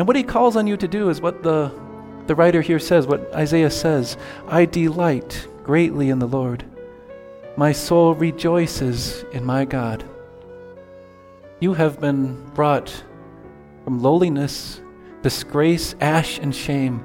And what he calls on you to do is what the, the writer here says, what Isaiah says I delight greatly in the Lord. My soul rejoices in my God. You have been brought from lowliness, disgrace, ash, and shame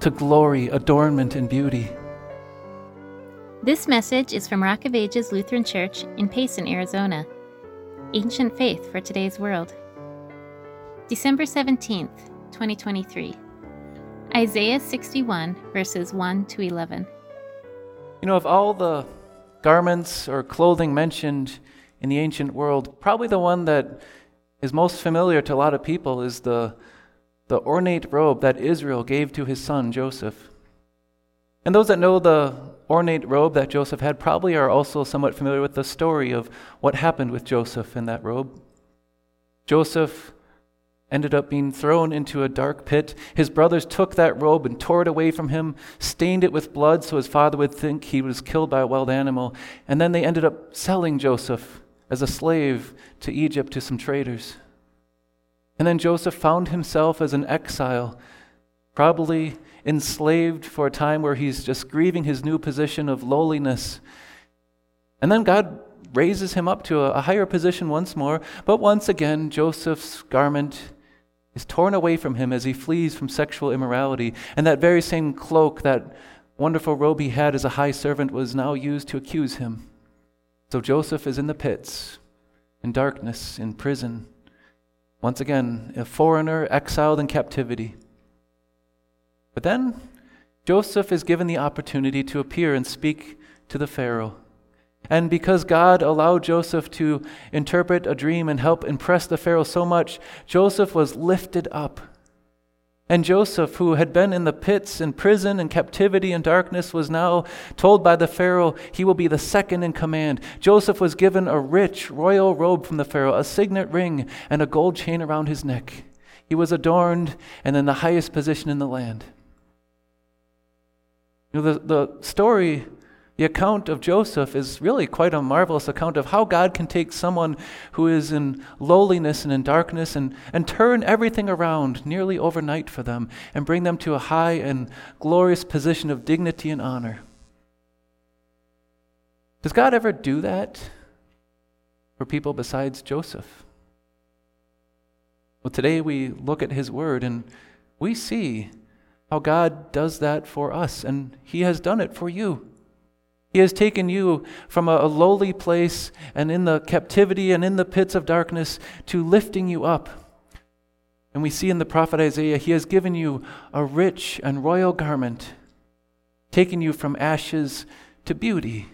to glory, adornment, and beauty. This message is from Rock of Ages Lutheran Church in Payson, Arizona. Ancient Faith for Today's World. December 17th, 2023. Isaiah 61, verses 1 to 11. You know, of all the garments or clothing mentioned in the ancient world, probably the one that is most familiar to a lot of people is the, the ornate robe that Israel gave to his son Joseph. And those that know the ornate robe that Joseph had probably are also somewhat familiar with the story of what happened with Joseph in that robe. Joseph ended up being thrown into a dark pit. His brothers took that robe and tore it away from him, stained it with blood so his father would think he was killed by a wild animal, and then they ended up selling Joseph as a slave to Egypt to some traders. And then Joseph found himself as an exile, probably enslaved for a time where he's just grieving his new position of lowliness. And then God raises him up to a, higher position once more, but once again, Joseph's garment is torn away from him as he flees from sexual immorality. And that very same cloak, that wonderful robe he had as a high servant, was now used to accuse him. So Joseph is in the pits, in darkness, in prison. Once again, a foreigner exiled in captivity. But then Joseph is given the opportunity to appear and speak to the Pharaoh. And because God allowed Joseph to interpret a dream and help impress the Pharaoh so much, Joseph was lifted up and Joseph, who had been in the pits, in prison, in captivity, and darkness, was now told by the Pharaoh he will be the second in command. Joseph was given a rich royal robe from the Pharaoh, a signet ring, and a gold chain around his neck. He was adorned and in the highest position in the land. You know, the, the story the account of Joseph is really quite a marvelous account of how God can take someone who is in lowliness and in darkness and, and turn everything around nearly overnight for them and bring them to a high and glorious position of dignity and honor. Does God ever do that for people besides Joseph? Well, today we look at his word and we see how God does that for us, and he has done it for you. He has taken you from a, lowly place and in the captivity and in the pits of darkness to lifting you up. And we see in the prophet Isaiah, he has given you a rich and royal garment, taken you from ashes to beauty,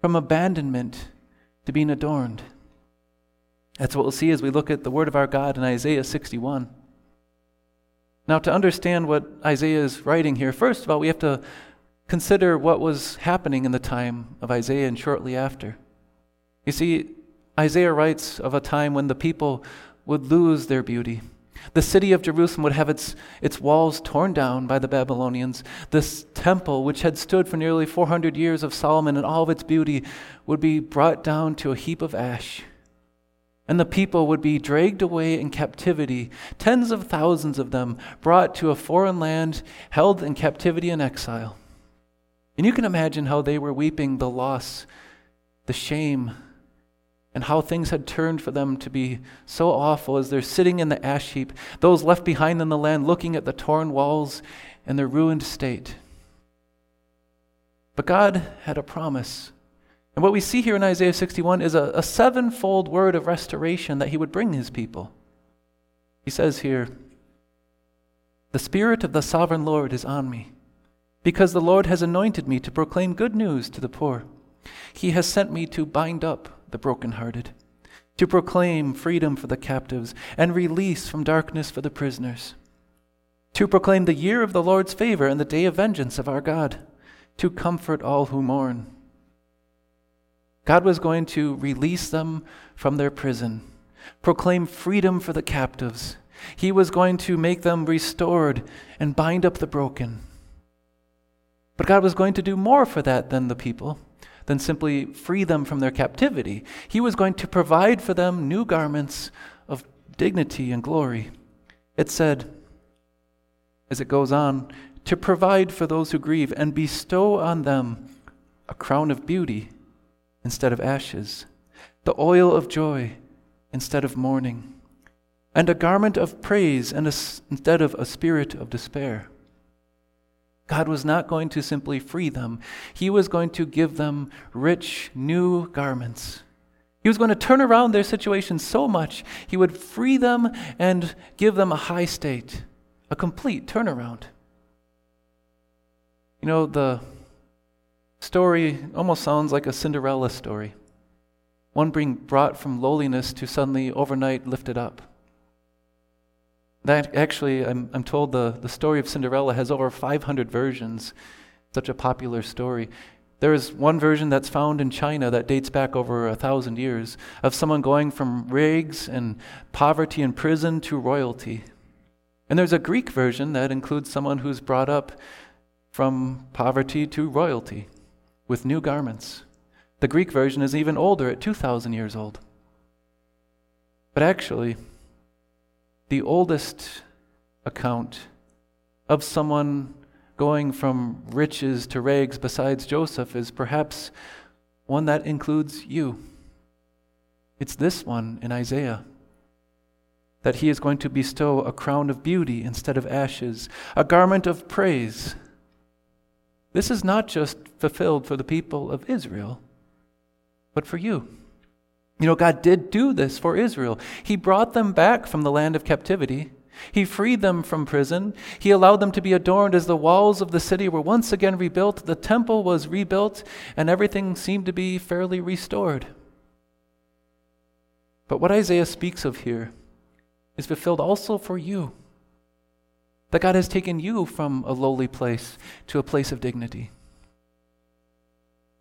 from abandonment to being adorned. That's what we'll see as we look at the word of our God in Isaiah 61. Now, to understand what Isaiah is writing here, first of all, we have to Consider what was happening in the time of Isaiah and shortly after. You see, Isaiah writes of a time when the people would lose their beauty. The city of Jerusalem would have its, its walls torn down by the Babylonians. This temple, which had stood for nearly 400 years of Solomon and all of its beauty, would be brought down to a heap of ash. And the people would be dragged away in captivity, tens of thousands of them brought to a foreign land, held in captivity and exile. And you can imagine how they were weeping the loss, the shame, and how things had turned for them to be so awful as they're sitting in the ash heap, those left behind in the land looking at the torn walls and their ruined state. But God had a promise. And what we see here in Isaiah 61 is a, a sevenfold word of restoration that he would bring his people. He says here, The Spirit of the sovereign Lord is on me because the Lord has anointed me to proclaim good news to the poor. He has sent me to bind up the brokenhearted, to proclaim freedom for the captives and release from darkness for the prisoners, to proclaim the year of the Lord's favor and the day of vengeance of our God, to comfort all who mourn. God was going to release them from their prison, proclaim freedom for the captives. He was going to make them restored and bind up the broken. But God was going to do more for that than the people, than simply free them from their captivity. He was going to provide for them new garments of dignity and glory. It said, as it goes on, to provide for those who grieve and bestow on them a crown of beauty instead of ashes, the oil of joy instead of mourning, and a garment of praise instead of a spirit of despair. God was not going to simply free them, He was going to give them rich new garments. He was going to turn around their situation so much, He would free them and give them a high state, a complete turnaround. You know, the story almost sounds like a Cinderella story. One being brought from lowliness to suddenly overnight lifted up. That actually, I'm, I'm told the, the story of Cinderella has over 500 versions. Such a popular story. There is one version that's found in China that dates back over a thousand years of someone going from rags and poverty and prison to royalty. And there's a Greek version that includes someone who's brought up from poverty to royalty with new garments. The Greek version is even older at 2,000 years old. But actually, the oldest account of someone going from riches to rags besides Joseph is perhaps one that includes you. It's this one in Isaiah that he is going to bestow a crown of beauty instead of ashes, a garment of praise this is not just fulfilled for the people of Israel, but for you. You know, God did do this for Israel. He brought them back from the land of captivity. He freed them from prison. He allowed them to be adorned as the walls of the city were once again rebuilt. The temple was rebuilt, and everything seemed to be fairly restored. But what Isaiah speaks of here is fulfilled also for you. That God has taken you from a lowly place to a place of dignity.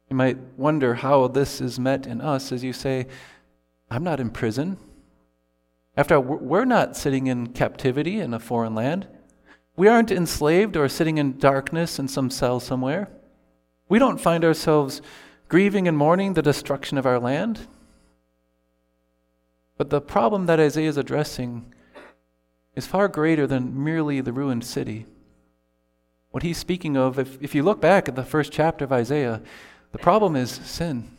You might wonder how this is met in us as you say, I'm not in prison. After all, we're not sitting in captivity in a foreign land. We aren't enslaved or sitting in darkness in some cell somewhere. We don't find ourselves grieving and mourning the destruction of our land. But the problem that Isaiah is addressing is far greater than merely the ruined city. What he's speaking of, if, if you look back at the first chapter of Isaiah, the problem is sin.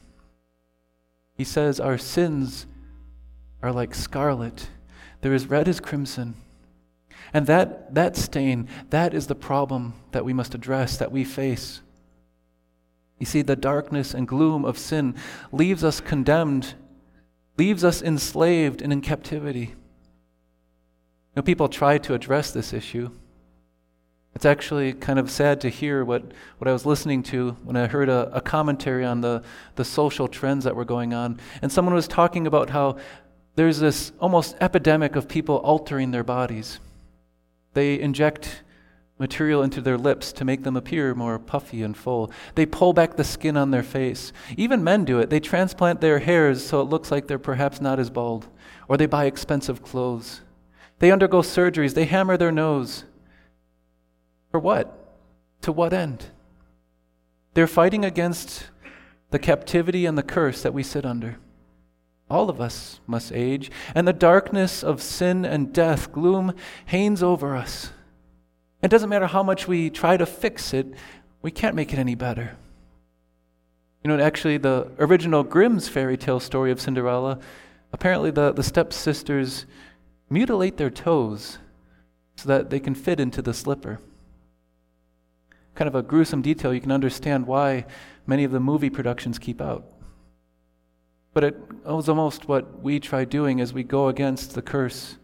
He says, Our sins are like scarlet, they're as red as crimson. And that, that stain, that is the problem that we must address, that we face. You see, the darkness and gloom of sin leaves us condemned, leaves us enslaved and in captivity know, people try to address this issue. It's actually kind of sad to hear what, what I was listening to when I heard a, a commentary on the, the social trends that were going on. And someone was talking about how there's this almost epidemic of people altering their bodies. They inject material into their lips to make them appear more puffy and full. They pull back the skin on their face. Even men do it. They transplant their hairs so it looks like they're perhaps not as bald. Or they buy expensive clothes. They undergo surgeries. They hammer their nose. For what? To what end? They're fighting against the captivity and the curse that we sit under. All of us must age, and the darkness of sin and death, gloom, hangs over us. It doesn't matter how much we try to fix it, we can't make it any better. You know, actually, the original Grimm's fairy tale story of Cinderella, apparently the, the stepsisters mutilate their toes so that they can fit into the slipper. Kind of a gruesome detail, you can understand why many of the movie productions keep out. But it was almost what we try doing as we go against the curse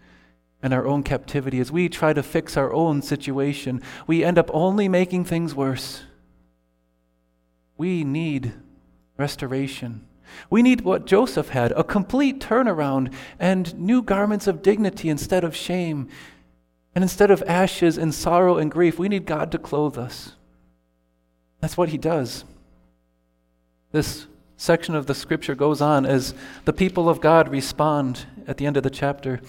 and our own captivity. As we try to fix our own situation, we end up only making things worse. We need restoration. We need what Joseph had a complete turnaround and new garments of dignity instead of shame. And instead of ashes and sorrow and grief, we need God to clothe us. That's what he does. This section of the scripture goes on as the people of God respond at the end of the chapter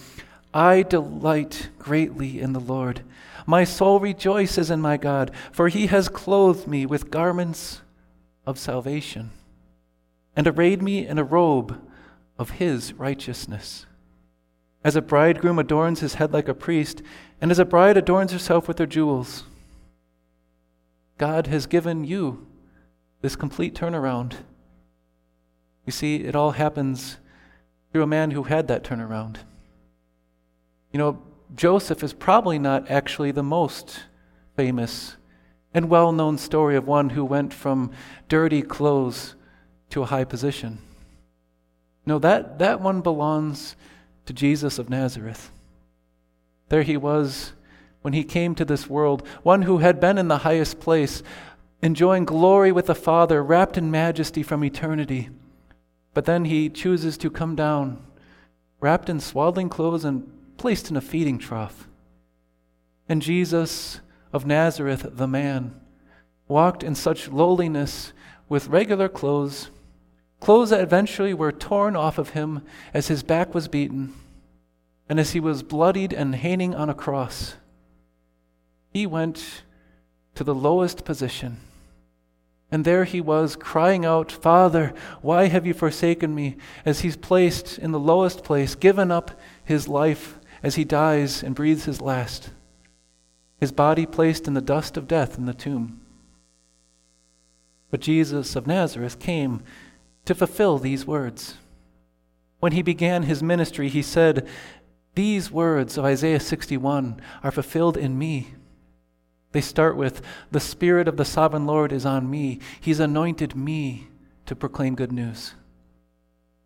I delight greatly in the Lord. My soul rejoices in my God, for he has clothed me with garments of salvation and arrayed me in a robe of his righteousness. As a bridegroom adorns his head like a priest, and as a bride adorns herself with her jewels. God has given you this complete turnaround. You see, it all happens through a man who had that turnaround. You know, Joseph is probably not actually the most famous and well known story of one who went from dirty clothes to a high position. No, that, that one belongs to Jesus of Nazareth. There he was when he came to this world, one who had been in the highest place, enjoying glory with the Father, wrapped in majesty from eternity. But then he chooses to come down, wrapped in swaddling clothes and placed in a feeding trough. And Jesus of Nazareth, the man, walked in such lowliness with regular clothes Clothes that eventually were torn off of him as his back was beaten and as he was bloodied and hanging on a cross. He went to the lowest position. And there he was, crying out, Father, why have you forsaken me? As he's placed in the lowest place, given up his life as he dies and breathes his last. His body placed in the dust of death in the tomb. But Jesus of Nazareth came to fulfill these words. When he began his ministry, he said, These words of Isaiah 61 are fulfilled in me. They start with, The Spirit of the sovereign Lord is on me. He's anointed me to proclaim good news.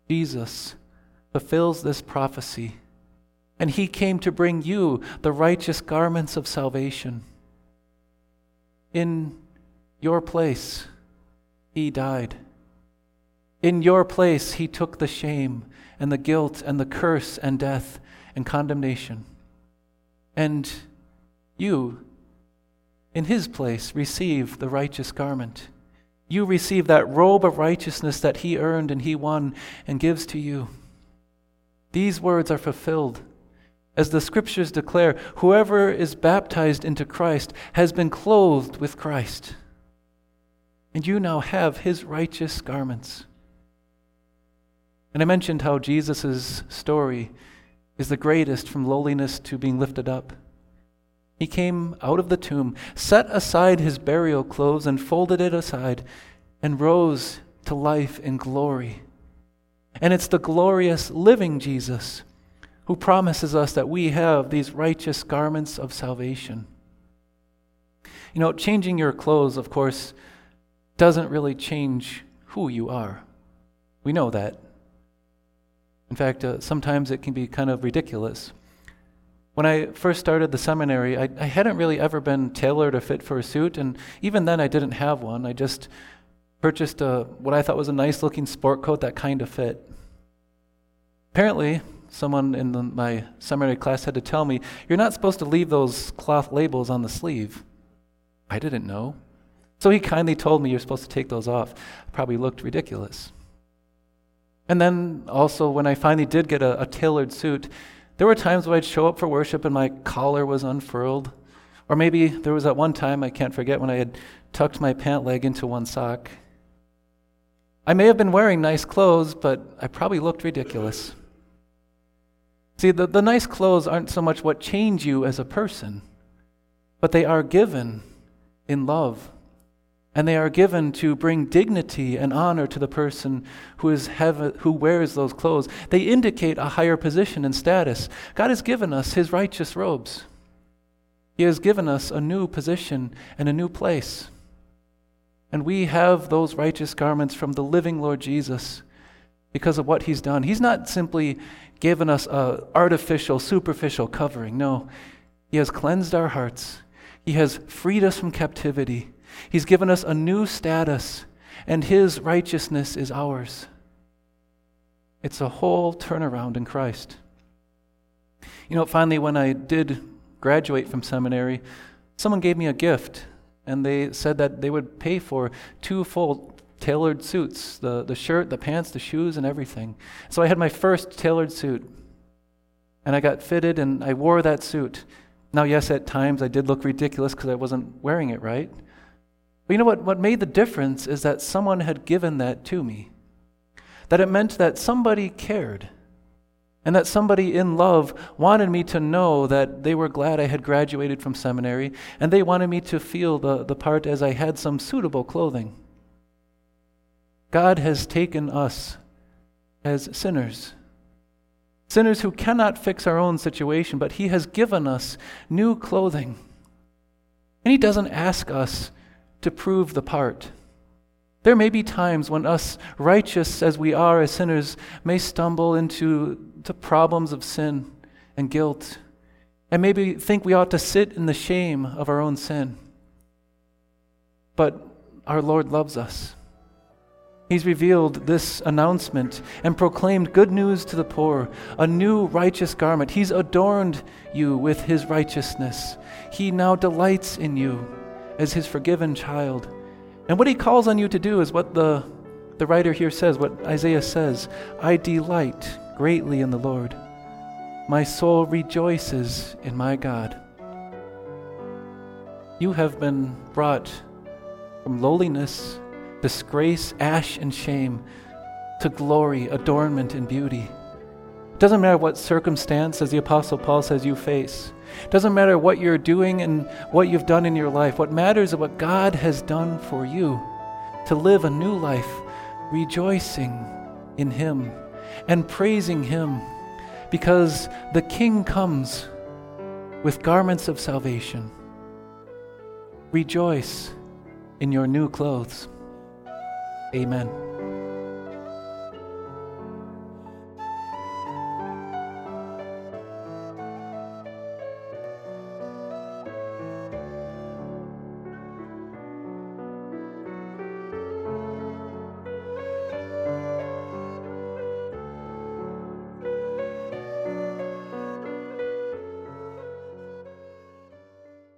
Jesus fulfills this prophecy, and he came to bring you the righteous garments of salvation. In your place, he died. In your place, he took the shame and the guilt and the curse and death and condemnation. And you, in his place, receive the righteous garment. You receive that robe of righteousness that he earned and he won and gives to you. These words are fulfilled. As the scriptures declare, whoever is baptized into Christ has been clothed with Christ. And you now have his righteous garments. And I mentioned how Jesus' story is the greatest from lowliness to being lifted up. He came out of the tomb, set aside his burial clothes, and folded it aside, and rose to life in glory. And it's the glorious living Jesus who promises us that we have these righteous garments of salvation. You know, changing your clothes, of course, doesn't really change who you are. We know that. In fact, uh, sometimes it can be kind of ridiculous. When I first started the seminary, I, I hadn't really ever been tailored or fit for a suit, and even then I didn't have one. I just purchased a, what I thought was a nice looking sport coat that kind of fit. Apparently, someone in the, my seminary class had to tell me, You're not supposed to leave those cloth labels on the sleeve. I didn't know. So he kindly told me you're supposed to take those off. I Probably looked ridiculous. And then also, when I finally did get a, a tailored suit, there were times when I'd show up for worship and my collar was unfurled. Or maybe there was that one time, I can't forget, when I had tucked my pant leg into one sock. I may have been wearing nice clothes, but I probably looked ridiculous. See, the, the nice clothes aren't so much what change you as a person, but they are given in love and they are given to bring dignity and honor to the person who, is who wears those clothes. They indicate a higher position and status. God has given us his righteous robes. He has given us a new position and a new place. And we have those righteous garments from the living Lord Jesus because of what he's done. He's not simply given us a artificial, superficial covering. No, he has cleansed our hearts. He has freed us from captivity. He's given us a new status, and His righteousness is ours. It's a whole turnaround in Christ. You know, finally, when I did graduate from seminary, someone gave me a gift, and they said that they would pay for two full tailored suits the, the shirt, the pants, the shoes, and everything. So I had my first tailored suit, and I got fitted, and I wore that suit. Now, yes, at times I did look ridiculous because I wasn't wearing it right. But you know what? What made the difference is that someone had given that to me. That it meant that somebody cared. and that somebody in love wanted me to know that they were glad I had graduated from seminary, and they wanted me to feel the, the part as I had some suitable clothing. God has taken us as sinners, sinners who cannot fix our own situation, but He has given us new clothing. And He doesn't ask us to prove the part. There may be times when us, righteous as we are as sinners, may stumble into the problems of sin and guilt, and maybe think we ought to sit in the shame of our own sin. But our Lord loves us. He's revealed this announcement and proclaimed good news to the poor, a new righteous garment. He's adorned you with his righteousness. He now delights in you as his forgiven child. And what he calls on you to do is what the, the writer here says, what Isaiah says I delight greatly in the Lord. My soul rejoices in my God. You have been brought from lowliness, disgrace, ash, and shame to glory, adornment, and beauty. Doesn't matter what circumstance, as the Apostle Paul says, you face. Doesn't matter what you're doing and what you've done in your life. What matters is what God has done for you to live a new life, rejoicing in Him and praising Him because the King comes with garments of salvation. Rejoice in your new clothes. Amen.